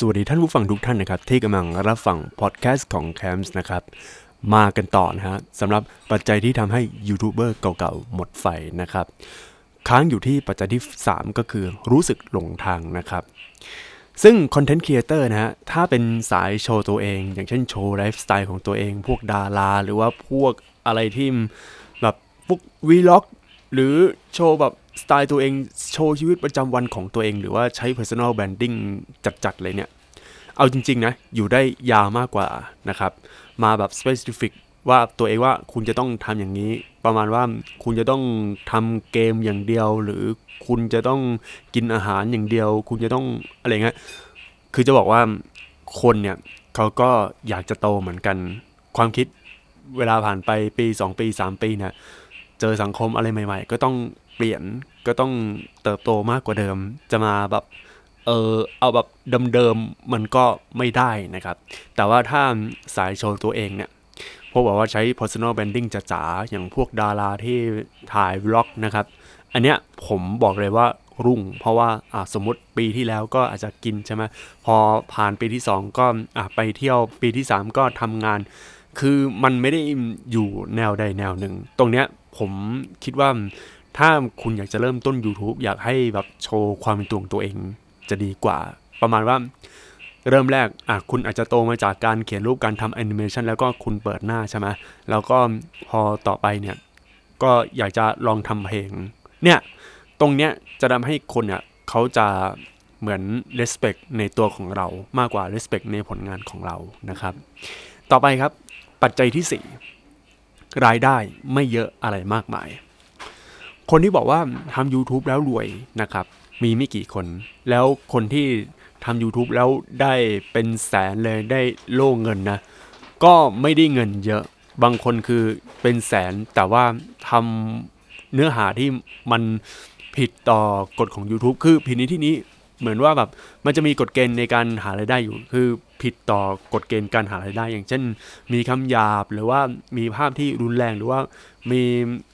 สวัสดีท่านผู้ฟังทุกท่านนะครับ ที่กำลังรับฟังพอดแคสต์ของแคมส์นะครับ มากันต่อนะฮะสำหรับปัจจัยที่ทำให้ยูทูบเบอร์เก่าๆ หมดไฟนะครับ ค้างอยู่ที่ปัจจัยที่ 3 ก็คือรู้สึกหลงทางนะครับ ซึ่ง content creator นะฮะ ถ้าเป็นสายโชว์ตัวเอง อย่างเช่นโชว์ไลฟ์สไตล์ของตัวเอง พวกดารา หรือว่าพวกอะไรที่แบบพวก vlog หรือโชว์แบบ สไตล์ตัวเองโชว์ชีวิตประจำวันของตัวเอง หรือว่าใช้ personal branding จัดๆเลยเนี่ย เอาจริง ๆ นะ อยู่ได้ยาวมากกว่านะครับ มาแบบ specific ว่าตัวเองว่าคุณจะต้องทำอย่างนี้ ประมาณว่าคุณจะต้องทำเกมอย่างเดียว หรือคุณจะต้องกินอาหารอย่างเดียว คุณจะต้องอะไรเงี้ยคือจะบอกว่าคนเนี่ยเขาก็อยากจะโตเหมือนกัน ความคิดเวลาผ่านไปปี 2 ปี 3 ปีเนี่ยเจอสังคมอะไรใหม่ ๆ ก็ต้อง เปลี่ยนก็ต้องเติบโตมากกว่าเดิม จะมาแบบเออเอาแบบเดิมๆมันก็ไม่ได้นะครับ แต่ว่าถ้าสายโชว์ตัวเองเนี่ยพวกแบบว่าใช้ personal branding จ๋าๆอย่างพวกดาราที่ถ่ายวล็อกนะครับ อันเนี้ยผมบอกเลยว่ารุ่ง เพราะว่าอะสมมติปีที่แล้วก็อาจจะกินใช่ไหมพอผ่านปีที่ 2 ก็อะไปเที่ยวปีที่ 3 ก็ทำงาน คือมันไม่ได้อยู่แนวใดแนวหนึ่ง ตรงเนี้ยผมคิดว่า ถ้าคุณอยากจะเริ่มต้น YouTube อยากให้แบบโชว์ความเป็นตัวของตัวเองจะดีกว่า ประมาณว่าเริ่มแรกอะคุณอาจจะโตมาจากการเขียนรูปการทำแอนิเมชันแล้วก็คุณเปิดหน้าใช่ไหมแล้วก็พอต่อไปเนี่ยก็อยากจะลองทำเพลงเนี่ยตรงเนี้ยจะทำให้คนเนี่ยเขาจะเหมือน respect ในตัวของเรามากกว่า respect ในผลงานของเรานะครับ ต่อไปครับปัจจัยที่ 4 รายได้ไม่เยอะอะไรมากมาย คนที่บอกว่าทำ YouTube แล้วรวยนะครับ มีไม่กี่คน แล้วคนที่ทำ YouTube แล้วได้เป็นแสนเลยได้โล่เงินนะ ก็ไม่ได้เงินเยอะ บางคนคือเป็นแสนแต่ว่าทำเนื้อหาที่มันผิดต่อกฎของ YouTube คือผิดในที่นี้เหมือนว่าแบบมันจะมีกฎเกณฑ์ในการหารายได้อยู่ คือ ผิดต่อกฎเกณฑ์การหารายได้ อย่างเช่น มีคำหยาบหรือว่ามีภาพที่รุนแรงหรือว่ามี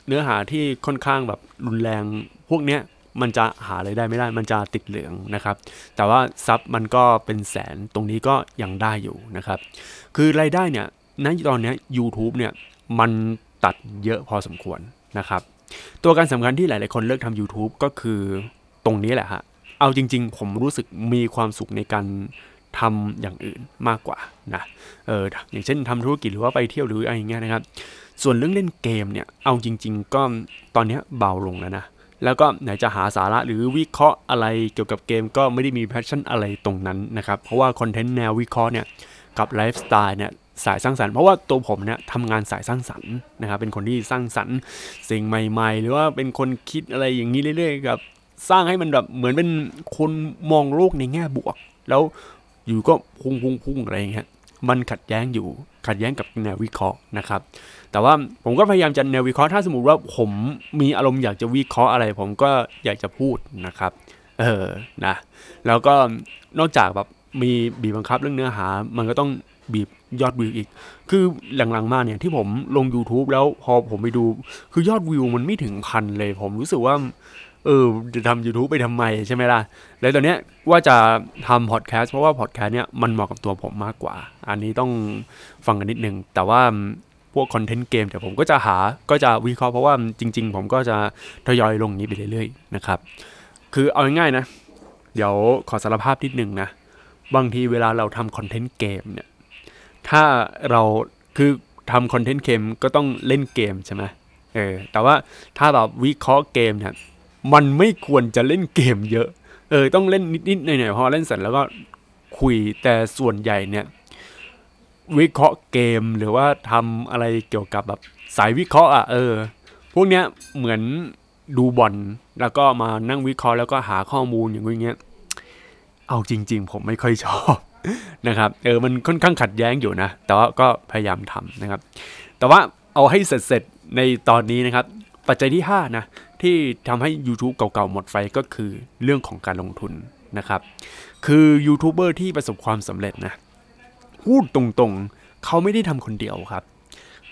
เนื้อหาที่ค่อนข้างแบบรุนแรงพวกเนี้ยมันจะหารายได้ไม่ได้ มันจะติดเหลืองนะครับ แต่ว่าซับมันก็เป็นแสนตรงนี้ก็ยังได้อยู่นะครับ คือรายได้เนี่ยณตอนนี้ YouTube เนี่ยมันตัดเยอะพอสมควรนะครับ ตัวการสำคัญที่หลาย ๆ คนเลิกทำ YouTube ก็คือตรงนี้แหละฮะ เอาจริง ๆ ผมรู้สึกมีความสุขในการ ทำอย่างอื่นมากกว่านะเอออย่างเช่นทำธุรกิจหรือว่าไปเที่ยวหรืออะไรอย่างเงี้ยนะครับ ส่วนเรื่องเล่นเกมเนี่ยเอาจริง ๆ ก็ตอนนี้เบาลงแล้วนะแล้วก็ไหนจะหาสาระหรือวิเคราะห์อะไรเกี่ยวกับเกมก็ไม่ได้มีแพชชั่นอะไรตรงนั้นนะครับ เพราะว่าคอนเทนต์แนววิเคราะห์เนี่ยกับไลฟ์สไตล์เนี่ยสายสร้างสรรค์เพราะว่าตัวผมเนี่ยทำงานสายสร้างสรรค์นะครับเป็นคนที่สร้างสรรค์สิ่งใหม่ ๆ หรือว่าเป็นคนคิดอะไรอย่างนี้เรื่อย ๆ กับสร้างให้มันแบบเหมือนเป็นคนมองโลกในแง่บวก แล้ว อยู่ก็พุ่งพุ่งพุ่งอะไรอย่างเงี้ยมันขัดแย้งอยู่ขัดแย้งกับแนววิเคราะห์นะครับ แต่ว่าผมก็พยายามจะแนววิเคราะห์ถ้าสมมติว่าผมมีอารมณ์อยากจะวิเคราะห์อะไร ผมก็อยากจะพูดนะครับเออนะแล้วก็นอกจากแบบมีบีบบังคับเรื่องเนื้อหา มันก็ต้องบีบยอดวิวอีก คือหลังๆมาเนี่ยที่ผมลง YouTube แล้วพอผมไปดูคือยอดวิวมันไม่ถึงพันเลย ผมรู้สึกว่า เออจะทำ YouTube ไปทำไมใช่ไหมล่ะ แล้วตอนเนี้ยว่าจะทำพอดแคสต์เพราะว่าพอดแคสต์เนี่ยมันเหมาะกับตัวผมมากกว่า อันนี้ต้องฟังกันนิดนึง แต่ว่าพวกคอนเทนต์เกมเดี๋ยวผมก็จะหาก็จะวิเคราะห์เพราะว่าจริง ๆ ผมก็จะทยอยลงนี้ไปเรื่อยๆนะครับ คือเอาง่ายๆนะ เดี๋ยวขอสารภาพนิดนึงนะ บางทีเวลาเราทำคอนเทนต์เกมเนี่ย ถ้าเราคือทำคอนเทนต์เกมก็ต้องเล่นเกมใช่ไหมเออ แต่ว่าถ้าแบบวิเคราะห์เกมเนี่ย มันไม่ควรจะเล่นเกมเยอะ เออ ต้องเล่นนิดๆหน่อยๆพอเล่นเสร็จแล้วก็คุยแต่ส่วนใหญ่เนี่ย วิเคราะห์เกมหรือว่าทำอะไรเกี่ยวกับแบบสายวิเคราะห์อะเออ พวกเนี้ยเหมือนดูบอลแล้วก็มานั่งวิเคราะห์แล้วก็หาข้อมูลอย่างเงี้ย เอาจริง ๆ ผมไม่ค่อยชอบนะครับ เออ มันค่อนข้างขัดแย้งอยู่นะ แต่ว่าก็พยายามทำนะครับ แต่ว่าเอาให้เสร็จๆในตอนนี้นะครับ ปัจจัยที่ 5 นะ ที่ทำให้ YouTube เก่าๆหมดไฟก็คือเรื่องของการลงทุนนะครับ คือยูทูบเบอร์ที่ประสบความสำเร็จนะพูดตรงๆ เขาไม่ได้ทำคนเดียวครับ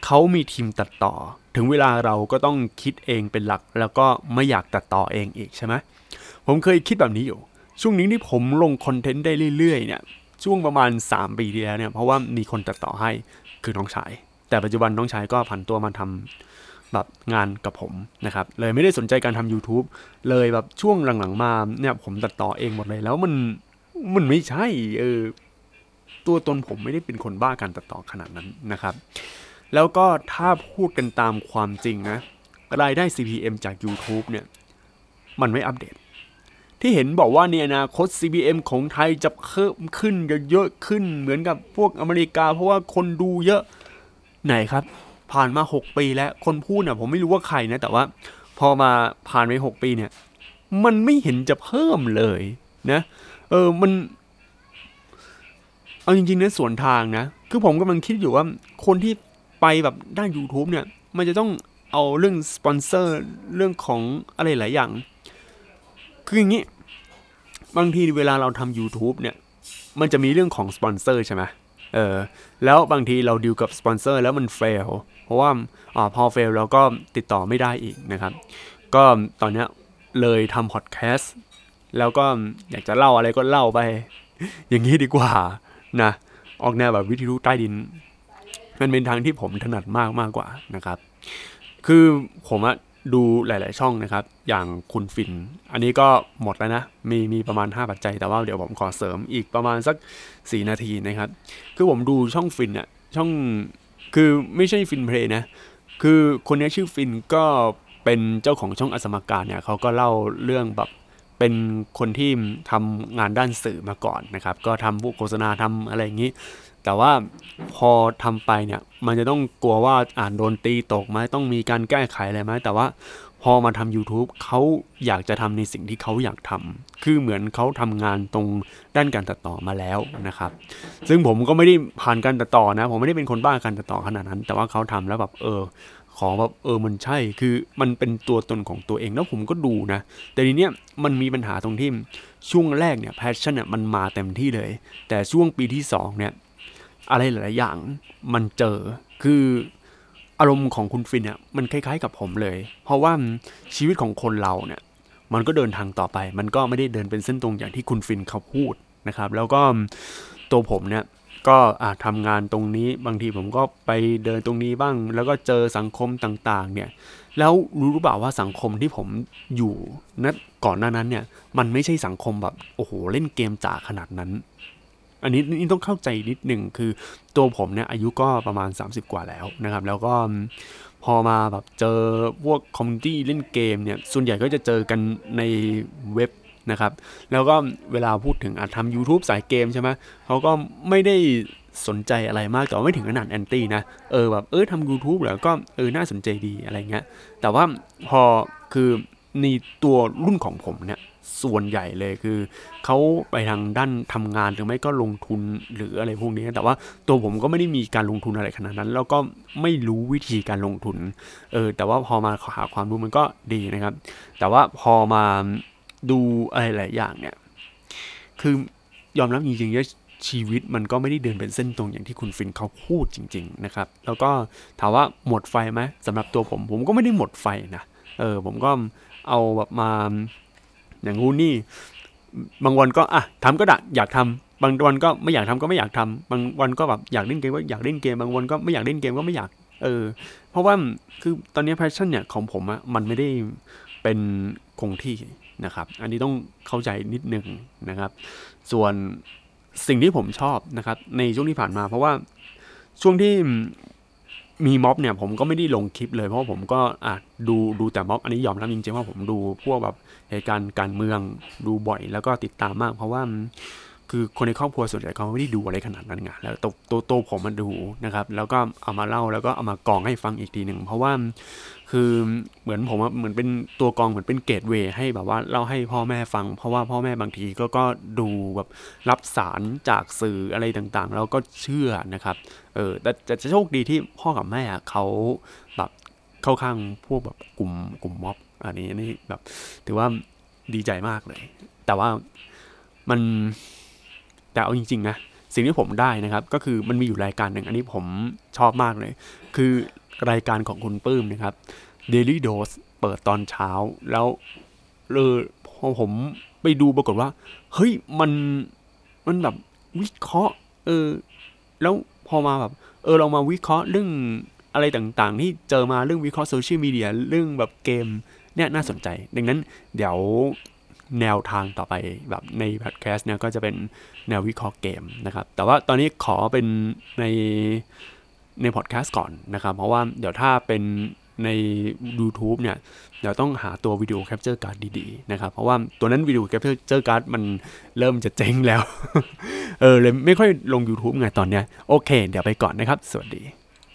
เขามีทีมตัดต่อ ถึงเวลาเราก็ต้องคิดเองเป็นหลัก แล้วก็ไม่อยากตัดต่อเองอีกใช่ไหมผมเคยคิดแบบนี้อยู่ ช่วงนี้ที่ผมลงคอนเทนต์ได้เรื่อยๆเนี่ยช่วงประมาณ 3 ปีที่แล้วเนี่ยเพราะว่ามีคนตัดต่อให้คือน้องชาย แต่ปัจจุบันน้องชายก็ผันตัวมาทำ แบบงานกับผมนะครับ เลยไม่ได้สนใจการทำ YouTube เลยแบบช่วงหลังๆมาเนี่ยผมตัดต่อเองหมดเลยแล้วมันมันไม่ใช่เออตัวตนผมไม่ได้เป็นคนบ้าการตัดต่อขนาดนั้นนะครับ แล้วก็ถ้าพูดกันตามความจริงนะรายได้ CPM จาก YouTube เนี่ย มันไม่อัปเดต ที่เห็นบอกว่าเนี่ยนะคต CPM ของไทยจะเพิ่มขึ้นเยอะขึ้นเหมือนกับพวกอเมริกา เพราะว่าคนดูเยอะไหนครับ ผ่านมา 6 ปีแล้วคนพูดน่ะผมไม่รู้ว่าใครนะ แต่ว่าพอมาผ่านไป 6 ปีเนี่ย มันไม่เห็นจะเพิ่มเลยนะ เออมัน เอาจริงๆนะสวนทางนะ คือผมกำลังคิดอยู่ว่าคนที่ไปแบบด้าน YouTube เนี่ย มันจะต้องเอาเรื่องสปอนเซอร์เรื่องของอะไรหลายอย่าง คืออย่างนี้ บางทีเวลาเราทำ YouTube เนี่ย มันจะมีเรื่องของสปอนเซอร์ใช่ไหม เออแล้วบางทีเราดิวกับสปอนเซอร์แล้วมัน failลเพราะว่าอ่าพอเฟลเราก็ติดต่อไม่ได้อีกนะครับ ก็ตอนเนี้ยเลยทำพอดแคสต์แล้วก็อยากจะเล่าอะไรก็เล่าไป อย่างนี้ดีกว่านะออกแนวแบบวิทยุใต้ดิน มันเป็นทางที่ผมถนัดมากมากกว่านะครับ คือผมอะ ดูหลาย ๆ ช่องนะครับ อย่างคุณฟิน อันนี้ก็หมดแล้วนะ มีมีประมาณ 5 ปัจจัย แต่ว่าเดี๋ยวผมขอเสริมอีกประมาณสัก 4 นาทีนะครับ คือผมดูช่องฟินอะช่องคือไม่ใช่ฟินเพลย์นะ คือคนนี้ชื่อฟินก็เป็นเจ้าของช่องอสมการเนี่ยเขาก็เล่าเรื่องแบบเป็นคนที่ทำงานด้านสื่อมาก่อนนะครับ ก็ทำพวกโฆษณาทำอะไรอย่างนี้ แต่ว่าพอทำไปเนี่ยมันจะต้องกลัวว่าอ่านโดนตีตกไหมต้องมีการแก้ไขอะไรไหมแต่ว่าพอมาทำ YouTube เขาอยากจะทำในสิ่งที่เขาอยากทำคือเหมือนเขาทำงานตรงด้านการตัดต่อมาแล้วนะครับ ซึ่งผมก็ไม่ได้ผ่านการตัดต่อนะ ผมไม่ได้เป็นคนบ้าการตัดต่อขนาดนั้น แต่ว่าเขาทำแล้วแบบเออ ขอแบบเออมันใช่ คือมันเป็นตัวตนของตัวเองแล้วผมก็ดูนะ แต่ทีเนี้ยมันมีปัญหาตรงที่ช่วงแรกเนี่ย passion เนี่ยมันมาเต็มที่เลย แต่ช่วงปีที่สองเนี่ย อะไรหลาย ๆ อย่างมันเจอคืออารมณ์ของคุณฟินเนี่ยมันคล้าย ๆ กับผมเลย เพราะว่าชีวิตของคนเราเนี่ยมันก็เดินทางต่อไป มันก็ไม่ได้เดินเป็นเส้นตรงอย่างที่คุณฟินเขาพูดนะครับ แล้วก็ตัวผมเนี่ยก็อาจทำงานตรงนี้บางทีผมก็ไปเดินตรงนี้บ้าง แล้วก็เจอสังคมต่าง ๆ เนี่ยแล้วรู้หรือเปล่าว่าสังคมที่ผมอยู่นัก่อนหน้านั้นเนี่ยมันไม่ใช่สังคมแบบโอ้โหเล่นเกมจ๋าขนาดนั้น อันนี้นี่ต้องเข้าใจนิดหนึ่งคือตัวผมเนี่ยอายุก็ประมาณ 30 กว่าแล้วนะครับ แล้วก็พอมาแบบเจอพวก community เล่นเกมเนี่ย ส่วนใหญ่ก็จะเจอกันในเว็บนะครับ แล้วก็เวลาพูดถึงอาจทำ YouTube สายเกมใช่ไหมเขาก็ไม่ได้สนใจอะไรมากแต่ว่าไม่ถึงขนาด anti นะ เออแบบเออทำ YouTube แล้วก็เออน่าสนใจดีอะไรเงี้ย แต่ว่าพอคือในตัวรุ่นของผมเนี่ยส่วนใหญ่เลยคือเขาไปทางด้านทำงานหรือไม่ก็ลงทุนหรืออะไรพวกนี้ แต่ว่าตัวผมก็ไม่ได้มีการลงทุนอะไรขนาดนั้น แล้วก็ไม่รู้วิธีการลงทุนเออแต่ว่าพอมาหาความรู้มันก็ดีนะครับ แต่ว่าพอมาดูอะไรหลายอย่างเนี่ย คือยอมรับจริงๆว่าชีวิตมันก็ไม่ได้เดินเป็นเส้นตรงอย่างที่คุณฟินเขาพูดจริง ๆนะครับ แล้วก็ถามว่าหมดไฟไหมสำหรับตัวผมผมก็ไม่ได้หมดไฟนะเออผมก็เอาแบบมา อย่างงูนี่ บางวันก็อะทำก็ได้อยากทำบางวันก็ไม่อยากทำก็ไม่อยากทำบางวันก็แบบอยากเล่นเกมก็อยากเล่นเกม บางวันก็ไม่อยากเล่นเกมก็ไม่อยาก เออ เพราะว่าคือตอนนี้แพชชั่นเนี่ยของผมอะมันไม่ได้เป็นคงที่นะครับ อันนี้ต้องเข้าใจนิดนึงนะครับ ส่วนสิ่งที่ผมชอบนะครับ ในช่วงที่ผ่านมา เพราะว่าช่วงที่ มีม็อบเนี่ยผมก็ไม่ได้ลงคลิปเลยเพราะผมก็อะดูดูแต่ม็อบอันนี้ยอมรับจริงๆว่าผมดูพวกแบบเหตุการณ์การเมืองดูบ่อยแล้วก็ติดตามมาก เพราะว่า คือคนในครอบครัวส่วนใหญ่เขาไม่ได้ดูอะไรขนาดนั้นไงแล้วตัวตัวตวผมมาดูนะครับ แล้วก็เอามาเล่าแล้วก็เอามากองให้ฟังอีกทีหนึ่งเพราะว่าคือเหมือนผมเหมือนเป็นตัวกองเหมือนเป็นเกตเวย์ให้แบบว่าเล่าให้พ่อแม่ฟัง เพราะว่าพ่อแม่บางทีก็ก็ดูแบบรับสารจากสื่ออะไรต่างๆ แล้วก็เชื่อนะครับเออแต่จะโชคดีที่พ่อกับแม่เขาแบบเข้าข้างพวกแบบกลุ่มกลุ่มม็อบอันนี้นี่แบบถือว่าดีใจมากเลย แต่ว่ามัน แต่เอาจริงๆนะสิ่งที่ผมได้นะครับ ก็คือมันมีอยู่รายการหนึ่งอันนี้ผมชอบมากเลย คือรายการของคุณปื้มนะครับ Daily Dose เปิดตอนเช้า แล้วเลยพอผมไปดูปรากฏว่า เฮ้ยมันมันแบบวิเคราะห์ เออ แล้วพอมาแบบ เออเรามาวิเคราะห์เรื่องอะไรต่างๆ ที่เจอมาเรื่องวิเคราะห์ social media เรื่องแบบเกมเนี่ยน่าสนใจ ดังนั้นเดี๋ยว แนวทางต่อไปแบบในพอดแคสต์เนี่ยก็จะเป็นแนววิเคราะห์เกมนะครับ แต่ว่าตอนนี้ขอเป็นในในพอดแคสต์ก่อนนะครับ เพราะว่าเดี๋ยวถ้าเป็นใน YouTube เนี่ยเดี๋ยวต้องหาตัว video capture card ดีๆนะครับ เพราะว่าตัวนั้น video capเจอร์การ์ดมันเริ่มจะเจ๊งแล้ว เออเลยไม่ค่อยลง YouTube ไงตอนเนี้ยโอเค เดี๋ยวไปก่อนนะครับ สวัสดี